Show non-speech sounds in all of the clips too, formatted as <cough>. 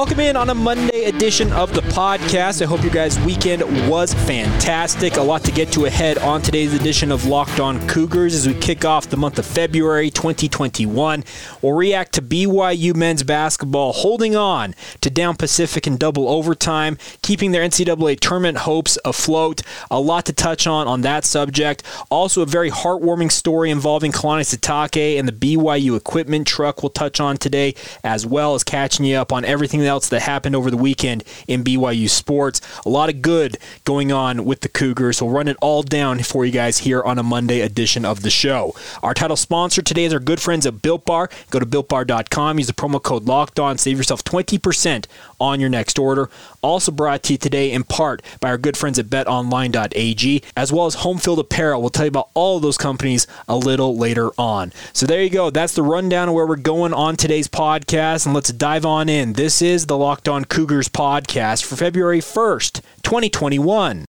Welcome in on a Monday edition of the podcast. I hope your guys' weekend was fantastic. A lot to get to ahead on today's edition of Locked On Cougars as we kick off the month of February 2021. We'll react to BYU men's basketball holding on to Down Pacific in double overtime, keeping their NCAA tournament hopes afloat. A lot to touch on on that subject. Also, a very heartwarming story involving Kalani Sitake and the BYU equipment truck we'll touch on today, as well as catching you up on everything else that happened over the weekend in BYU sports. A lot of good going on with the Cougars. We'll run it all down for you guys here on a Monday edition of the show. Our title sponsor today is our good friends at Built Bar. Go to builtbar.com, use the promo code Locked On, save yourself 20% on your next order. Also brought to you today in part by our good friends at betonline.ag, as well as Home Field Apparel. We'll tell you about all of those companies a little later on. So there you go. That's the rundown of where we're going on today's podcast, and let's dive on in. This is the Locked On Cougars podcast for February 1st, 2021.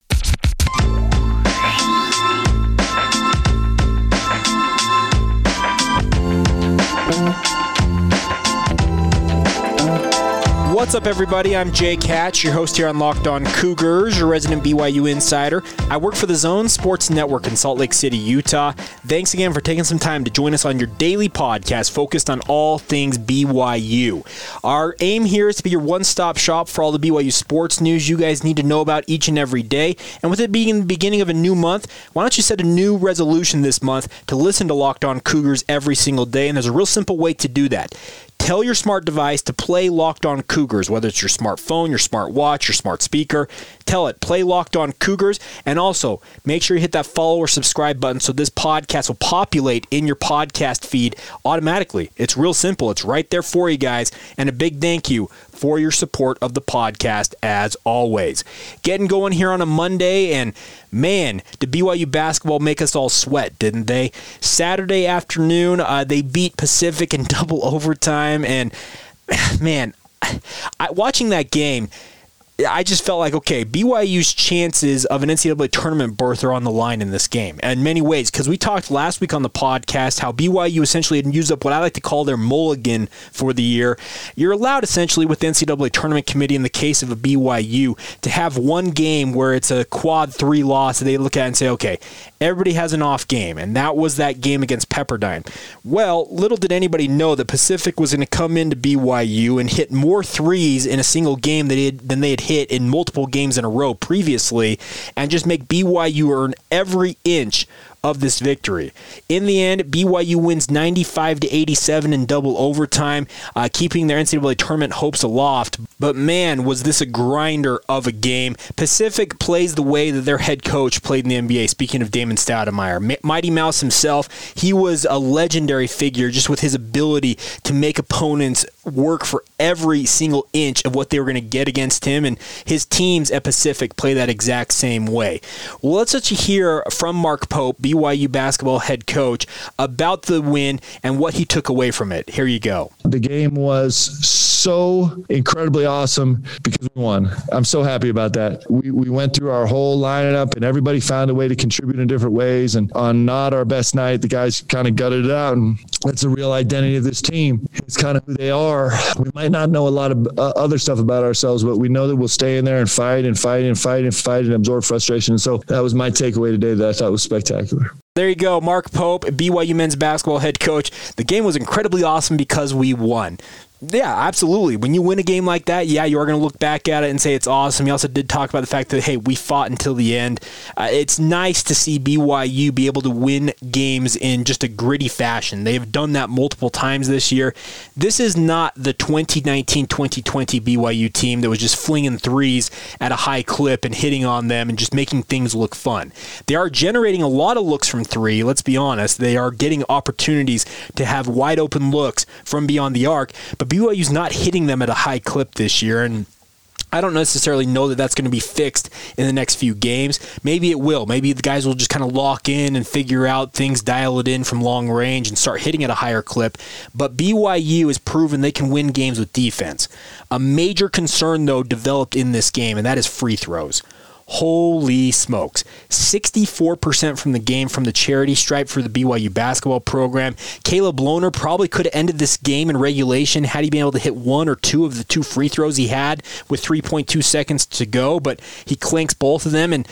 What's up, everybody? I'm Jake Hatch, your host here on Locked On Cougars, your resident BYU insider. I work for the Zone Sports Network in Salt Lake City, Utah. Thanks again for taking some time to join us on your daily podcast focused on all things BYU. Our aim here is to be your one stop shop for all the BYU sports news you guys need to know about each and every day. And with it being the beginning of a new month, why don't you set a new resolution this month to listen to Locked On Cougars every single day? And there's a real simple way to do that tell your smart device to play Locked On Cougars, whether it's your smartphone, your smart watch, your smart speaker. Tell it, play Locked On Cougars. And also, make sure you hit that follow or subscribe button so this podcast will populate in your podcast feed automatically. It's real simple, it's right there for you guys. And a big thank you for your support of the podcast as always. Getting going here on a Monday, and man, did BYU basketball make us all sweat, didn't they? Saturday afternoon, uh, they beat Pacific in <laughs> double overtime, and <sighs> man, I, watching that game. I just felt like, okay, BYU's chances of an NCAA tournament berth are on the line in this game in many ways. Because we talked last week on the podcast how BYU essentially had used up what I like to call their mulligan for the year. You're allowed essentially with the NCAA tournament committee in the case of a BYU to have one game where it's a quad three loss that they look at and say, okay, everybody has an off game. And that was that game against Pepperdine. Well, little did anybody know that Pacific was going to come into BYU and hit more threes in a single game than they had, hit in multiple games in a row previously and just make BYU earn every inch of this victory. In the end, BYU wins 95 to 87 in double overtime, uh, keeping their NCAA tournament hopes aloft. But man, was this a grinder of a game. Pacific plays the way that their head coach played in the NBA. Speaking of Damon Stoudemire, Mighty Mouse himself, he was a legendary figure just with his ability to make opponents work for every single inch of what they were going to get against him, and his teams at Pacific play that exact same way. Well, let's let you hear from Mark Pope, BYU basketball head coach, about the win and what he took away from it. Here you go. The game was so incredibly awesome because we won. I'm so happy about that. We, we went through our whole lineup and everybody found a way to contribute in different ways. And on not our best night, the guys kind of gutted it out. And that's the real identity of this team. It's kind of who they are. We might not know a lot of uh, other stuff about ourselves, but we know that we'll stay in there and fight and fight and fight and fight and absorb frustration. So that was my takeaway today that I thought was spectacular. There you go, Mark Pope, BYU men's basketball head coach. The game was incredibly awesome because we won. Yeah, absolutely. When you win a game like that, yeah, you are going to look back at it and say it's awesome. He also did talk about the fact that, hey, we fought until the end. Uh, it's nice to see BYU be able to win games in just a gritty fashion. They've done that multiple times this year. This is not the 2019 2020 BYU team that was just flinging threes at a high clip and hitting on them and just making things look fun. They are generating a lot of looks from three, let's be honest. They are getting opportunities to have wide open looks from beyond the arc, but BYU's not hitting them at a high clip this year, and I don't necessarily know that that's going to be fixed in the next few games. Maybe it will. Maybe the guys will just kind of lock in and figure out things, dial it in from long range, and start hitting at a higher clip. But BYU has proven they can win games with defense. A major concern, though, developed in this game, and that is free throws. Holy smokes. 64% from the game from the charity stripe for the BYU basketball program. Caleb Lohner probably could have ended this game in regulation had he been able to hit one or two of the two free throws he had with 3.2 seconds to go, but he clinks both of them. And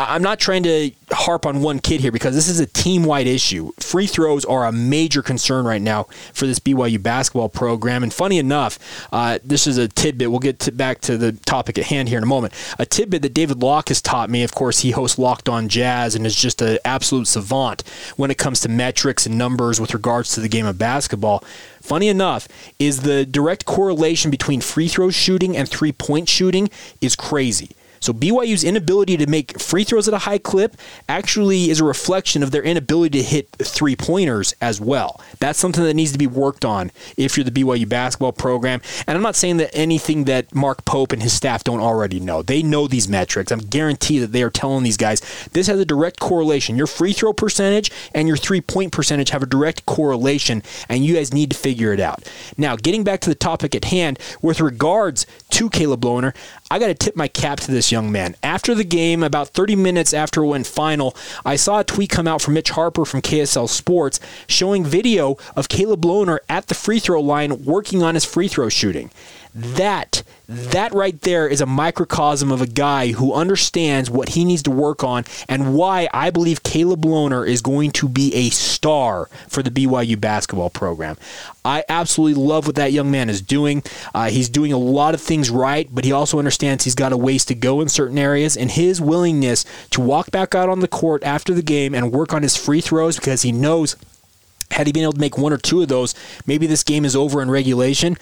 I'm not trying to harp on one kid here because this is a team wide issue. Free throws are a major concern right now for this BYU basketball program. And funny enough, uh, this is a tidbit. We'll get to back to the topic at hand here in a moment. A tidbit that David Locke has taught me. Of course, he hosts Locked On Jazz and is just an absolute savant when it comes to metrics and numbers with regards to the game of basketball funny enough, is the direct correlation between free throw shooting and three point shooting is crazy. So BYU's inability to make free throws at a high clip actually is a reflection of their inability to hit three pointers as well. That's something that needs to be worked on if you're the BYU basketball program. And I'm not saying that anything that Mark Pope and his staff don't already know. They know these metrics. I'm guarantee that they are telling these guys this has a direct correlation. Your free throw percentage and your three point percentage have a direct correlation, and you guys need to figure it out. Now, getting back to the topic at hand, with regards to Caleb Lohner, I got to tip my cap to this young man. After the game, about 30 minutes after it went final, I saw a tweet come out from Mitch Harper from KSL Sports showing video of Caleb Lohner at the free throw line working on his free throw shooting. That that right there is a microcosm of a guy who understands what he needs to work on and why I believe Caleb Lohner is going to be a star for the BYU basketball program. I absolutely love what that young man is doing. Uh, he's doing a lot of things right, but he also understands he's got a ways to go in certain areas, and his willingness to walk back out on the court after the game and work on his free throws because he knows had he been able to make one or two of those, maybe this game is over in regulation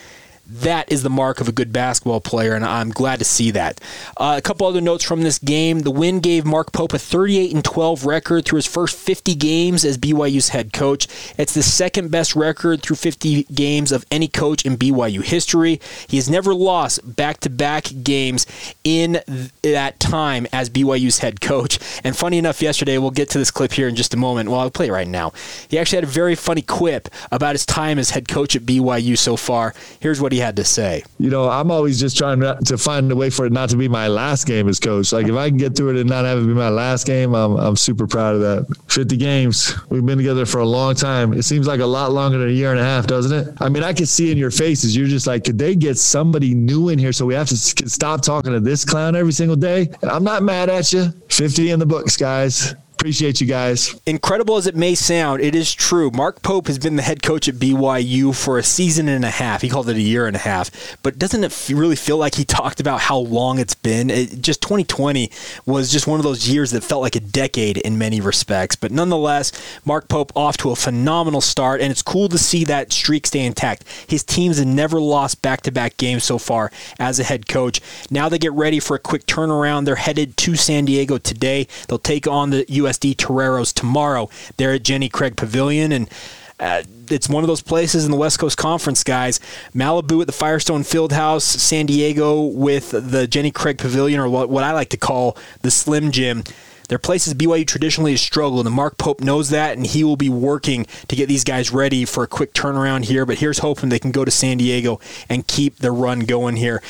that is the mark of a good basketball player, and I'm glad to see that. Uh, a couple other notes from this game: the win gave Mark Pope a 38 and 12 record through his first 50 games as BYU's head coach. It's the second best record through 50 games of any coach in BYU history. He has never lost back-to-back games in that time as BYU's head coach. And funny enough, yesterday we'll get to this clip here in just a moment. Well, I'll play it right now. He actually had a very funny quip about his time as head coach at BYU so far. Here's what he he had to say. You know, I'm always just trying to find a way for it not to be my last game as coach. Like if I can get through it and not have it be my last game, I'm, I'm super proud of that. 50 games. We've been together for a long time. It seems like a lot longer than a year and a half, doesn't it? I mean, I can see in your faces, you're just like, could they get somebody new in here so we have to stop talking to this clown every single day? And I'm not mad at you. 50 in the books, guys. Appreciate you guys. Incredible as it may sound, it is true. Mark Pope has been the head coach at BYU for a season and a half. He called it a year and a half. But doesn't it really feel like he talked about how long it's been? It, just 2020 was just one of those years that felt like a decade in many respects. But nonetheless, Mark Pope off to a phenomenal start, and it's cool to see that streak stay intact. His teams have never lost back to back games so far as a head coach. Now they get ready for a quick turnaround. They're headed to San Diego today. They'll take on the USD Toreros tomorrow. They're at Jenny Craig Pavilion and. Uh, it's one of those places in the West Coast Conference, guys. Malibu at the Firestone Fieldhouse, San Diego with the Jenny Craig Pavilion, or what, what I like to call the Slim Gym. They're places BYU traditionally has struggled, and Mark Pope knows that, and he will be working to get these guys ready for a quick turnaround here. But here's hoping they can go to San Diego and keep the run going here.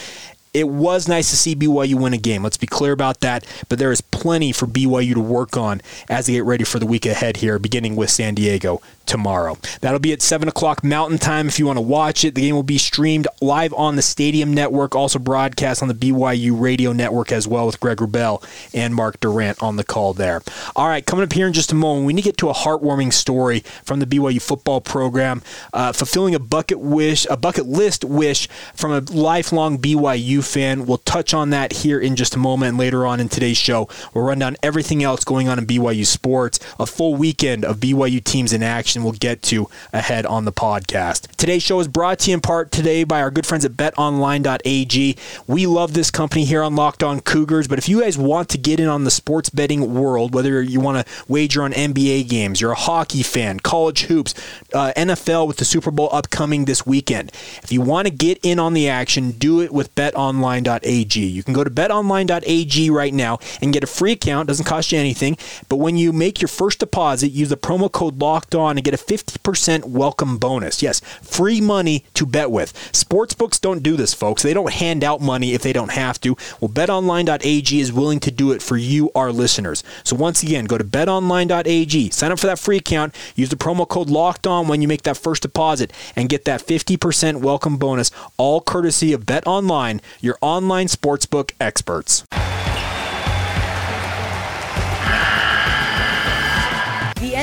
It was nice to see BYU win a game. Let's be clear about that. But there is plenty for BYU to work on as they get ready for the week ahead here, beginning with San Diego tomorrow. That'll be at 7 o'clock Mountain Time if you want to watch it. The game will be streamed live on the Stadium Network, also broadcast on the BYU Radio Network as well with Greg Wrubell and Mark Durrant on the call there. All right, coming up here in just a moment, we need to get to a heartwarming story from the BYU football program, uh, fulfilling a bucket wish, a bucket list wish from a lifelong BYU fan. We'll touch on that here in just a moment and later on in today's show. We'll run down everything else going on in BYU sports, a full weekend of BYU teams in action action we'll get to ahead on the podcast. Today's show is brought to you in part today by our good friends at betonline.ag. We love this company here on Locked On Cougars, but if you guys want to get in on the sports betting world, whether you want to wager on NBA games, you're a hockey fan, college hoops, uh, NFL with the Super Bowl upcoming this weekend, if you want to get in on the action, do it with betonline.ag. You can go to betonline.ag right now and get a free account, doesn't cost you anything, but when you make your first deposit, use the promo code locked on get a 50% welcome bonus. Yes, free money to bet with. Sportsbooks don't do this, folks. They don't hand out money if they don't have to. Well, betonline.ag is willing to do it for you, our listeners. So once again, go to betonline.ag, sign up for that free account, use the promo code locked on when you make that first deposit, and get that 50% welcome bonus, all courtesy of BetOnline, your online sportsbook experts.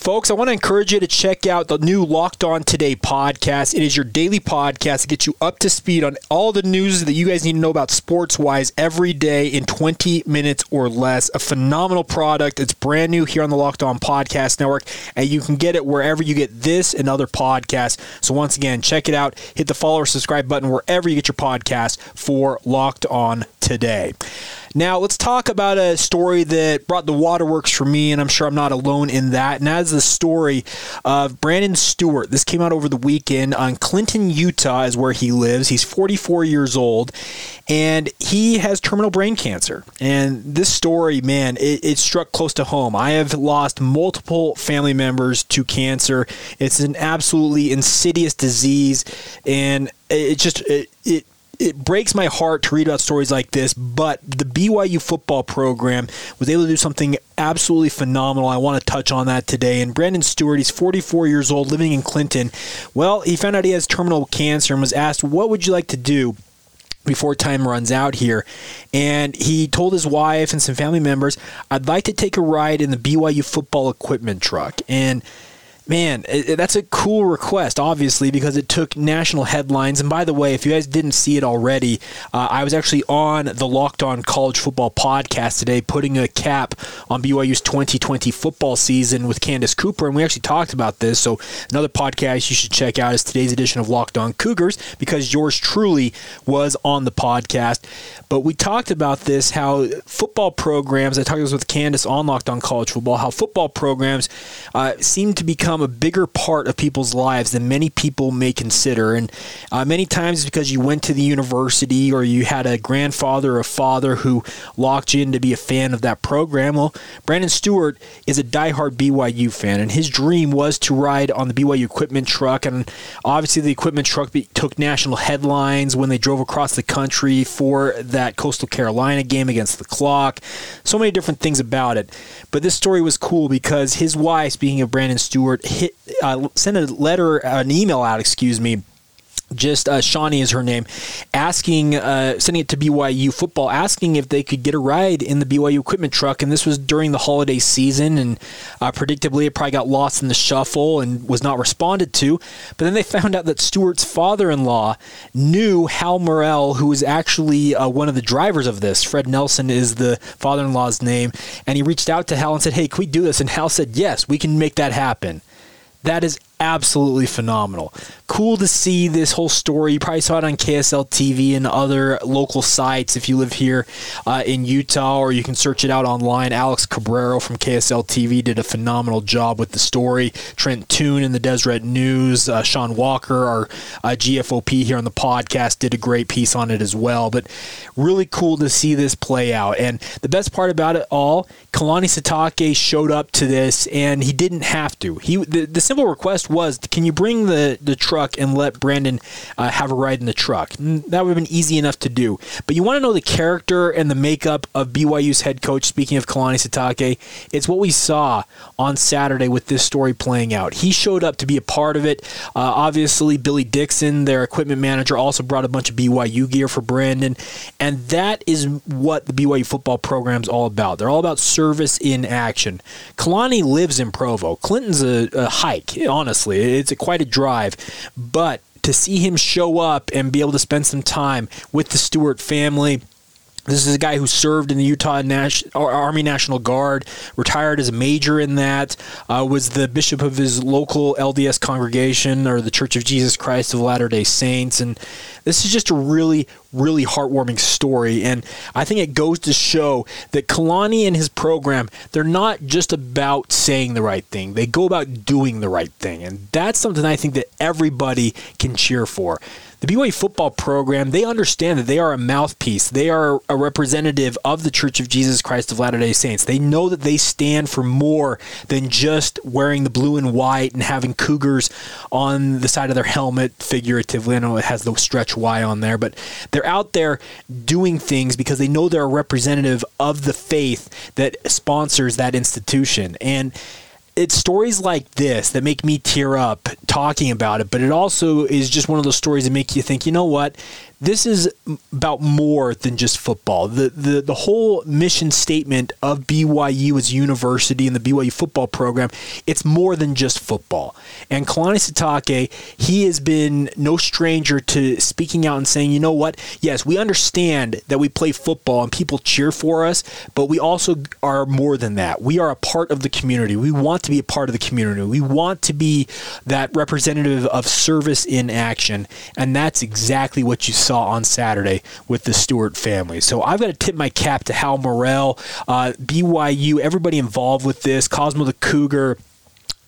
Folks, I want to encourage you to check out the new Locked On Today podcast. It is your daily podcast to get you up to speed on all the news that you guys need to know about sports wise every day in 20 minutes or less. A phenomenal product. It's brand new here on the Locked On Podcast Network, and you can get it wherever you get this and other podcasts. So, once again, check it out. Hit the follow or subscribe button wherever you get your podcast for Locked On Today. Now, let's talk about a story that brought the waterworks for me, and I'm sure I'm not alone in that. And that is the story of Brandon Stewart. This came out over the weekend on Clinton, Utah, is where he lives. He's 44 years old, and he has terminal brain cancer. And this story, man, it, it struck close to home. I have lost multiple family members to cancer. It's an absolutely insidious disease, and it just it, it it breaks my heart to read about stories like this, but the BYU football program was able to do something absolutely phenomenal. I want to touch on that today. And Brandon Stewart, he's 44 years old, living in Clinton. Well, he found out he has terminal cancer and was asked, What would you like to do? before time runs out here. And he told his wife and some family members, I'd like to take a ride in the BYU football equipment truck. And Man, that's a cool request, obviously, because it took national headlines. And by the way, if you guys didn't see it already, uh, I was actually on the Locked On College Football podcast today, putting a cap on BYU's 2020 football season with Candace Cooper, and we actually talked about this. So another podcast you should check out is today's edition of Locked On Cougars, because yours truly was on the podcast. But we talked about this, how football programs. I talked this with Candace on Locked On College Football, how football programs uh, seem to become become a bigger part of people's lives than many people may consider. And uh, many times it's because you went to the university or you had a grandfather or a father who locked you in to be a fan of that program. Well, Brandon Stewart is a diehard BYU fan, and his dream was to ride on the BYU equipment truck. And obviously, the equipment truck took national headlines when they drove across the country for that Coastal Carolina game against the clock. So many different things about it. But this story was cool because his wife, speaking of Brandon Stewart, hit, uh, sent a letter, an email out, excuse me, just uh, Shawnee is her name, asking, uh, sending it to BYU football, asking if they could get a ride in the BYU equipment truck. And this was during the holiday season, and uh, predictably, it probably got lost in the shuffle and was not responded to. But then they found out that Stewart's father-in-law knew Hal Morrell, who was actually uh, one of the drivers of this. Fred Nelson is the father-in-law's name, and he reached out to Hal and said, "Hey, can we do this?" And Hal said, "Yes, we can make that happen." That is absolutely phenomenal. Cool to see this whole story. You probably saw it on KSL TV and other local sites if you live here uh, in Utah, or you can search it out online. Alex Cabrero from KSL TV did a phenomenal job with the story. Trent Toone in the Deseret News, uh, Sean Walker, our uh, GFOP here on the podcast, did a great piece on it as well. But really cool to see this play out. And the best part about it all, Kalani Sitake showed up to this, and he didn't have to. He the, the simple request was, "Can you bring the the truck and let Brandon uh, have a ride in the truck?" That would have been easy enough to do. But you want to know the character and the makeup of BYU's head coach. Speaking of Kalani Sitake, it's what we saw on Saturday with this story playing out. He showed up to be a part of it. Uh, obviously, Billy Dixon, their equipment manager, also brought a bunch of BYU gear for Brandon, and that is what the BYU football program is all about. They're all about service in action. Kalani lives in Provo. Clinton's a, a hike, honestly. It's a, quite a drive, but to see him show up and be able to spend some time with the Stewart family this is a guy who served in the Utah Army National Guard, retired as a major in that, uh, was the bishop of his local LDS congregation or the Church of Jesus Christ of Latter day Saints. And this is just a really, really heartwarming story. And I think it goes to show that Kalani and his program, they're not just about saying the right thing, they go about doing the right thing. And that's something I think that everybody can cheer for the BYU football program, they understand that they are a mouthpiece. They are a representative of the Church of Jesus Christ of Latter day Saints. They know that they stand for more than just wearing the blue and white and having cougars on the side of their helmet, figuratively. I know it has the stretch Y on there, but they're out there doing things because they know they're a representative of the faith that sponsors that institution. And it's stories like this that make me tear up talking about it, but it also is just one of those stories that make you think, you know what? This is about more than just football. The, the the whole mission statement of BYU as university and the BYU football program, it's more than just football. And Kalani Sitake, he has been no stranger to speaking out and saying, you know what? Yes, we understand that we play football and people cheer for us, but we also are more than that. We are a part of the community. We want to be a part of the community. We want to be that representative of service in action. And that's exactly what you saw on Saturday with the Stewart family. So I've got to tip my cap to Hal Morrell, uh, BYU, everybody involved with this, Cosmo the Cougar.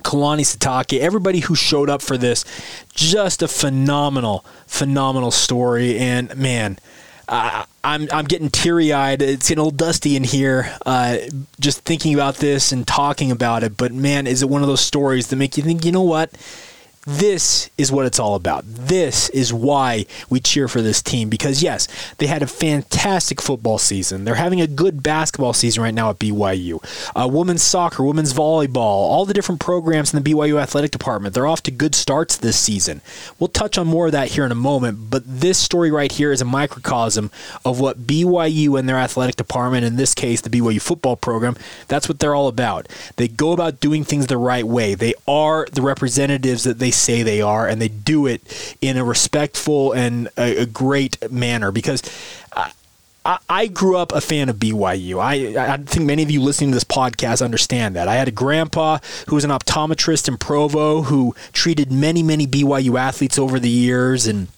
Kalani Sitake, everybody who showed up for this, just a phenomenal, phenomenal story. And man, uh, I'm I'm getting teary eyed. It's getting a little dusty in here, uh, just thinking about this and talking about it. But man, is it one of those stories that make you think, you know what? This is what it's all about. This is why we cheer for this team because, yes, they had a fantastic football season. They're having a good basketball season right now at BYU. Uh, women's soccer, women's volleyball, all the different programs in the BYU athletic department, they're off to good starts this season. We'll touch on more of that here in a moment, but this story right here is a microcosm of what BYU and their athletic department, in this case, the BYU football program, that's what they're all about. They go about doing things the right way. They are the representatives that they say they are, and they do it in a respectful and a, a great manner because. I, I grew up a fan of BYU. I, I think many of you listening to this podcast understand that. I had a grandpa who was an optometrist in Provo who treated many, many BYU athletes over the years and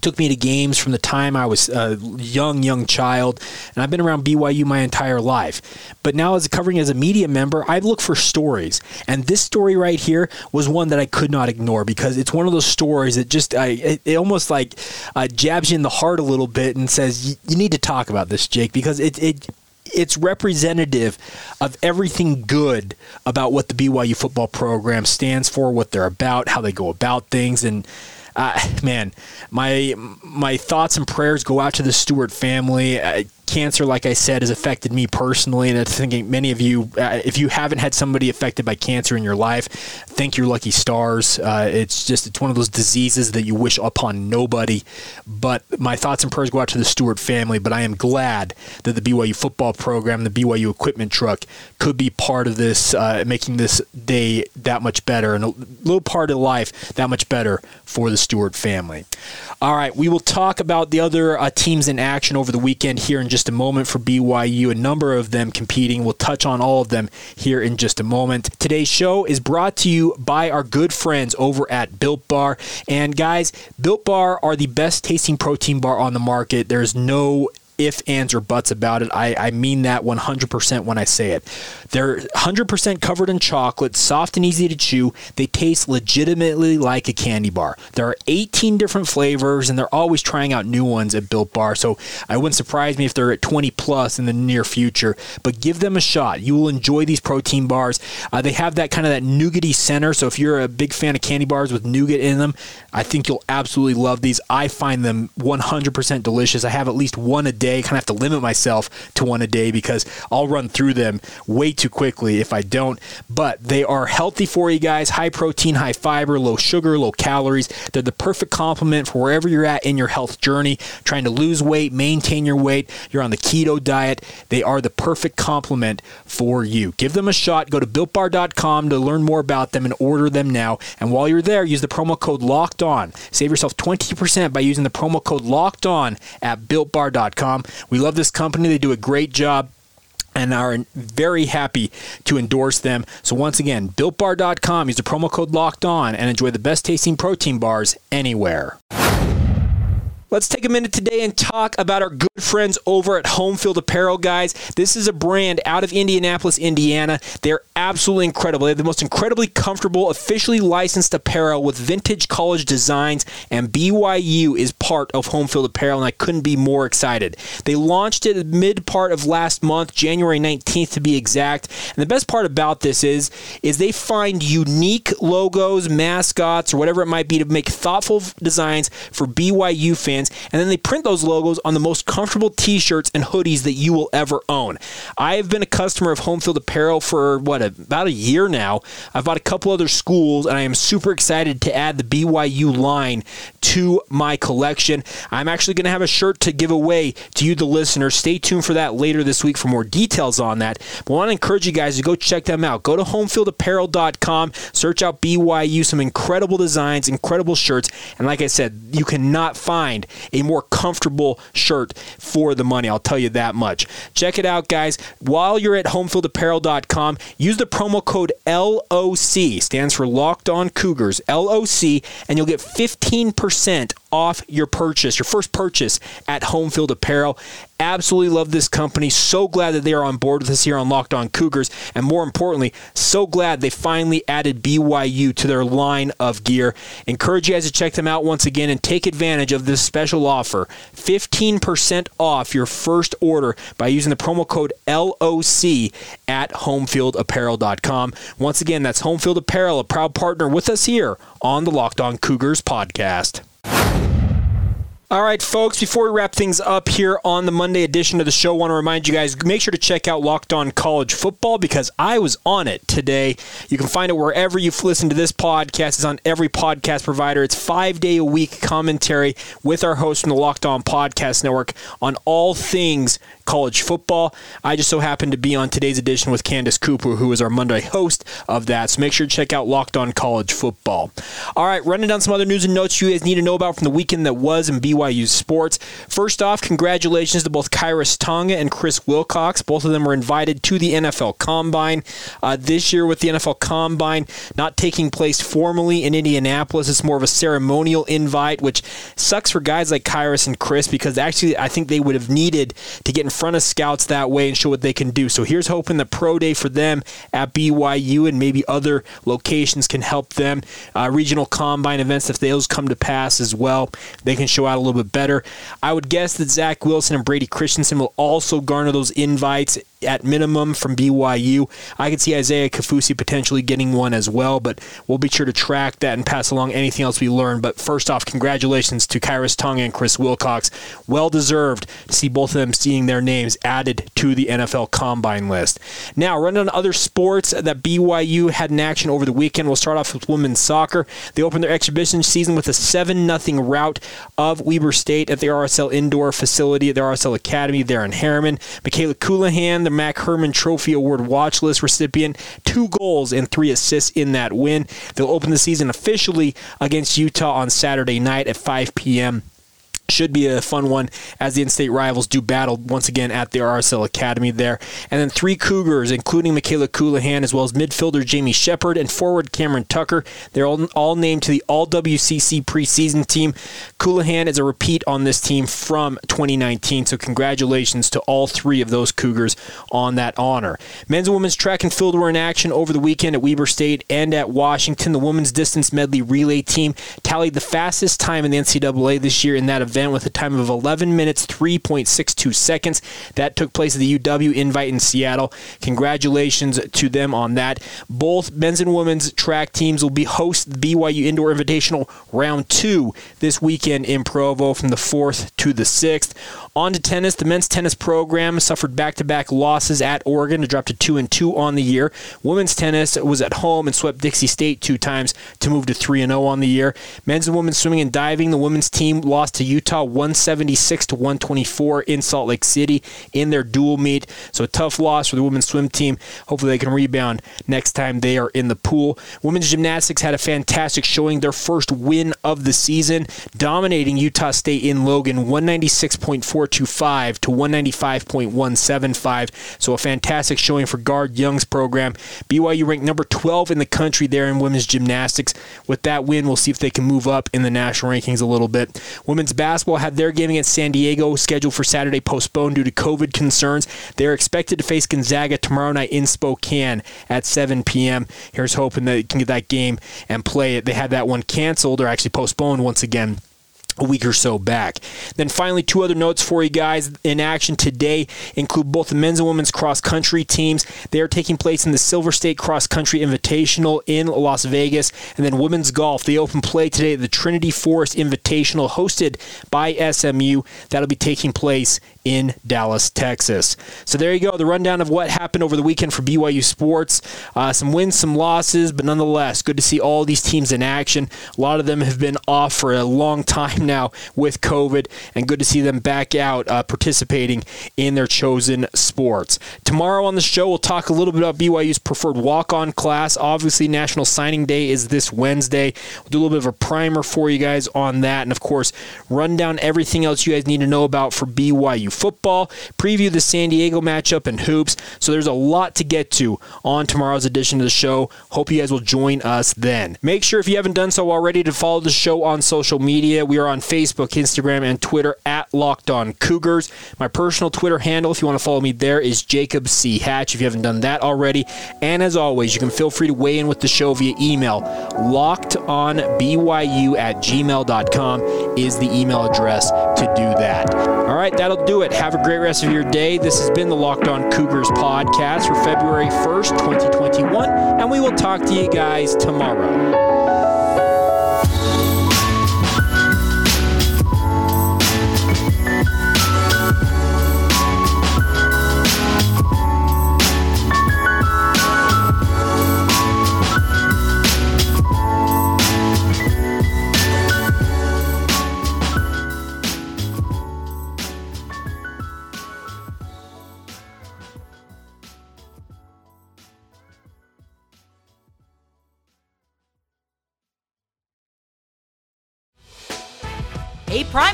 took me to games from the time I was a young, young child, and I've been around BYU my entire life. But now, as a covering as a media member, I look for stories, and this story right here was one that I could not ignore because it's one of those stories that just I it, it almost like uh, jabs you in the heart a little bit and says you need to talk about this, Jake, because it it it's representative of everything good about what the BYU football program stands for, what they're about, how they go about things, and uh, man, my my thoughts and prayers go out to the Stewart family. Cancer, like I said, has affected me personally, and I think many of you, uh, if you haven't had somebody affected by cancer in your life, thank your lucky stars. Uh, it's just it's one of those diseases that you wish upon nobody. But my thoughts and prayers go out to the Stewart family. But I am glad that the BYU football program, the BYU equipment truck, could be part of this, uh, making this day that much better and a little part of life that much better for the Stewart family. All right, we will talk about the other uh, teams in action over the weekend here in just a moment for BYU. A number of them competing. We'll touch on all of them here in just a moment. Today's show is brought to you by our good friends over at Built Bar. And guys, Built Bar are the best tasting protein bar on the market. There's no if, ands, or buts about it. I, I mean that 100% when I say it. They're 100% covered in chocolate, soft and easy to chew. They taste legitimately like a candy bar. There are 18 different flavors, and they're always trying out new ones at Built Bar. So I wouldn't surprise me if they're at 20 plus in the near future. But give them a shot. You will enjoy these protein bars. Uh, they have that kind of that nougaty center. So if you're a big fan of candy bars with nougat in them, I think you'll absolutely love these. I find them 100% delicious. I have at least one a day. Kind of have to limit myself to one a day because I'll run through them way too quickly if I don't. But they are healthy for you guys. High protein, high fiber, low sugar, low calories. They're the perfect complement for wherever you're at in your health journey, trying to lose weight, maintain your weight. You're on the keto diet. They are the perfect complement for you. Give them a shot. Go to builtbar.com to learn more about them and order them now. And while you're there, use the promo code LOCKED ON. Save yourself 20% by using the promo code LOCKED ON at builtbar.com. We love this company. They do a great job and are very happy to endorse them. So once again, builtbar.com, use the promo code locked on and enjoy the best tasting protein bars anywhere. Let's take a minute today and talk about our good friends over at Home Field Apparel, guys. This is a brand out of Indianapolis, Indiana. They're absolutely incredible. They have the most incredibly comfortable, officially licensed apparel with vintage college designs, and BYU is part of Home Field Apparel, and I couldn't be more excited. They launched it mid part of last month, January 19th to be exact. And the best part about this is, is they find unique logos, mascots, or whatever it might be to make thoughtful designs for BYU fans and then they print those logos on the most comfortable t-shirts and hoodies that you will ever own. I have been a customer of Home Field Apparel for what about a year now. I've bought a couple other schools, and I am super excited to add the BYU line to my collection. I'm actually going to have a shirt to give away to you, the listener. Stay tuned for that later this week for more details on that. But I want to encourage you guys to go check them out. Go to homefieldapparel.com, search out BYU, some incredible designs, incredible shirts, and like I said, you cannot find a more comfortable shirt for the money. I'll tell you that much. Check it out, guys. While you're at homefieldapparel.com, use the promo code LOC, stands for Locked On Cougars, LOC, and you'll get 15% off your purchase, your first purchase at Homefield Apparel. Absolutely love this company. So glad that they are on board with us here on Locked On Cougars. And more importantly, so glad they finally added BYU to their line of gear. Encourage you guys to check them out once again and take advantage of this special offer 15% off your first order by using the promo code LOC at homefieldapparel.com. Once again, that's Homefield Apparel, a proud partner with us here on the Locked On Cougars podcast. All right, folks, before we wrap things up here on the Monday edition of the show, I want to remind you guys make sure to check out Locked On College Football because I was on it today. You can find it wherever you've listened to this podcast. It's on every podcast provider. It's five day a week commentary with our host from the Locked On Podcast Network on all things college football. I just so happened to be on today's edition with Candace Cooper, who is our Monday host of that. So make sure to check out Locked On College Football. All right, running down some other news and notes you guys need to know about from the weekend that was in BYU sports. First off, congratulations to both Khyiris Tonga and Chris Wilcox. Both of them were invited to the NFL Combine uh, this year with the NFL Combine not taking place formally in Indianapolis. It's more of a ceremonial invite, which sucks for guys like Khyiris and Chris because actually I think they would have needed to get in front of scouts that way and show what they can do. So here's hoping the pro day for them at BYU and maybe other locations can help them. Uh, regional combine events, if those come to pass as well, they can show out a little bit better. I would guess that Zach Wilson and Brady Christensen will also garner those invites at minimum from BYU. I could see Isaiah Kaufusi potentially getting one as well, but we'll be sure to track that and pass along anything else we learn. But first off, congratulations to Khyiris Tonga and Chris Wilcox. Well deserved to see both of them seeing their names added to the NFL Combine list. Now, running on other sports that BYU had in action over the weekend, we'll start off with women's soccer. They opened their exhibition season with a 7 0 rout of Weber State at the RSL Indoor facility at the RSL Academy there in Herriman. Mikayla Colohan, the Mac Hermann Trophy Award watch list recipient, two goals and three assists in that win. They'll open the season officially against Utah on Saturday night at 5 p.m should be a fun one as the in-state rivals do battle once again at the RSL Academy there. And then three Cougars, including Mikayla Colohan, as well as midfielder Jamie Shepard and forward Cameron Tucker. They're all, all named to the All WCC preseason team. Colohan is a repeat on this team from 2019, so congratulations to all three of those Cougars on that honor. Men's and women's track and field were in action over the weekend at Weber State and at Washington. The women's distance medley relay team tallied the fastest time in the NCAA this year in that event event with a time of 11 minutes 3.62 seconds. That took place at the UW Invite in Seattle. Congratulations to them on that. Both men's and women's track teams will be host the BYU Indoor Invitational Round 2 this weekend in Provo from the 4th to the 6th. On to tennis. The men's tennis program suffered back-to-back losses at Oregon to drop to 2 and 2 on the year. Women's tennis was at home and swept Dixie State two times to move to 3 and 0 on the year. Men's and women's swimming and diving. The women's team lost to Utah 176 to 124 in Salt Lake City in their dual meet. So a tough loss for the women's swim team. Hopefully they can rebound next time they are in the pool. Women's gymnastics had a fantastic showing, their first win of the season, dominating Utah State in Logan 196.4 194.25 to 195.175. So a fantastic showing for Guard Young's program. BYU ranked number 12 in the country there in women's gymnastics. With that win, we'll see if they can move up in the national rankings a little bit. Women's basketball had their game against San Diego scheduled for Saturday postponed due to COVID concerns. They're expected to face Gonzaga tomorrow night in Spokane at 7 p.m. Here's hoping that they can get that game and play it. They had that one canceled or actually postponed once again a week or so back. Then finally, two other notes for you guys in action today include both the men's and women's cross country teams. They are taking place in the Silver State Cross Country Invitational in Las Vegas, and then women's golf. They open play today at the Trinity Forest Invitational hosted by SMU. That'll be taking place in Dallas, Texas. So there you go, the rundown of what happened over the weekend for BYU sports. Uh, some wins, some losses, but nonetheless, good to see all these teams in action. A lot of them have been off for a long time now with COVID, and good to see them back out uh, participating in their chosen sports. Tomorrow on the show, we'll talk a little bit about BYU's preferred walk on class. Obviously, National Signing Day is this Wednesday. We'll do a little bit of a primer for you guys on that, and of course, run down everything else you guys need to know about for BYU football, preview the San Diego matchup, and hoops. So there's a lot to get to on tomorrow's edition of the show. Hope you guys will join us then. Make sure if you haven't done so already to follow the show on social media. We are on Facebook, Instagram, and Twitter at Locked On Cougars. My personal Twitter handle, if you want to follow me there, is Jacob C. Hatch. If you haven't done that already, and as always, you can feel free to weigh in with the show via email. LockedOnBYU at gmail.com is the email address to do that. All right, that'll do it. Have a great rest of your day. This has been the Locked On Cougars podcast for February 1st, 2021, and we will talk to you guys tomorrow.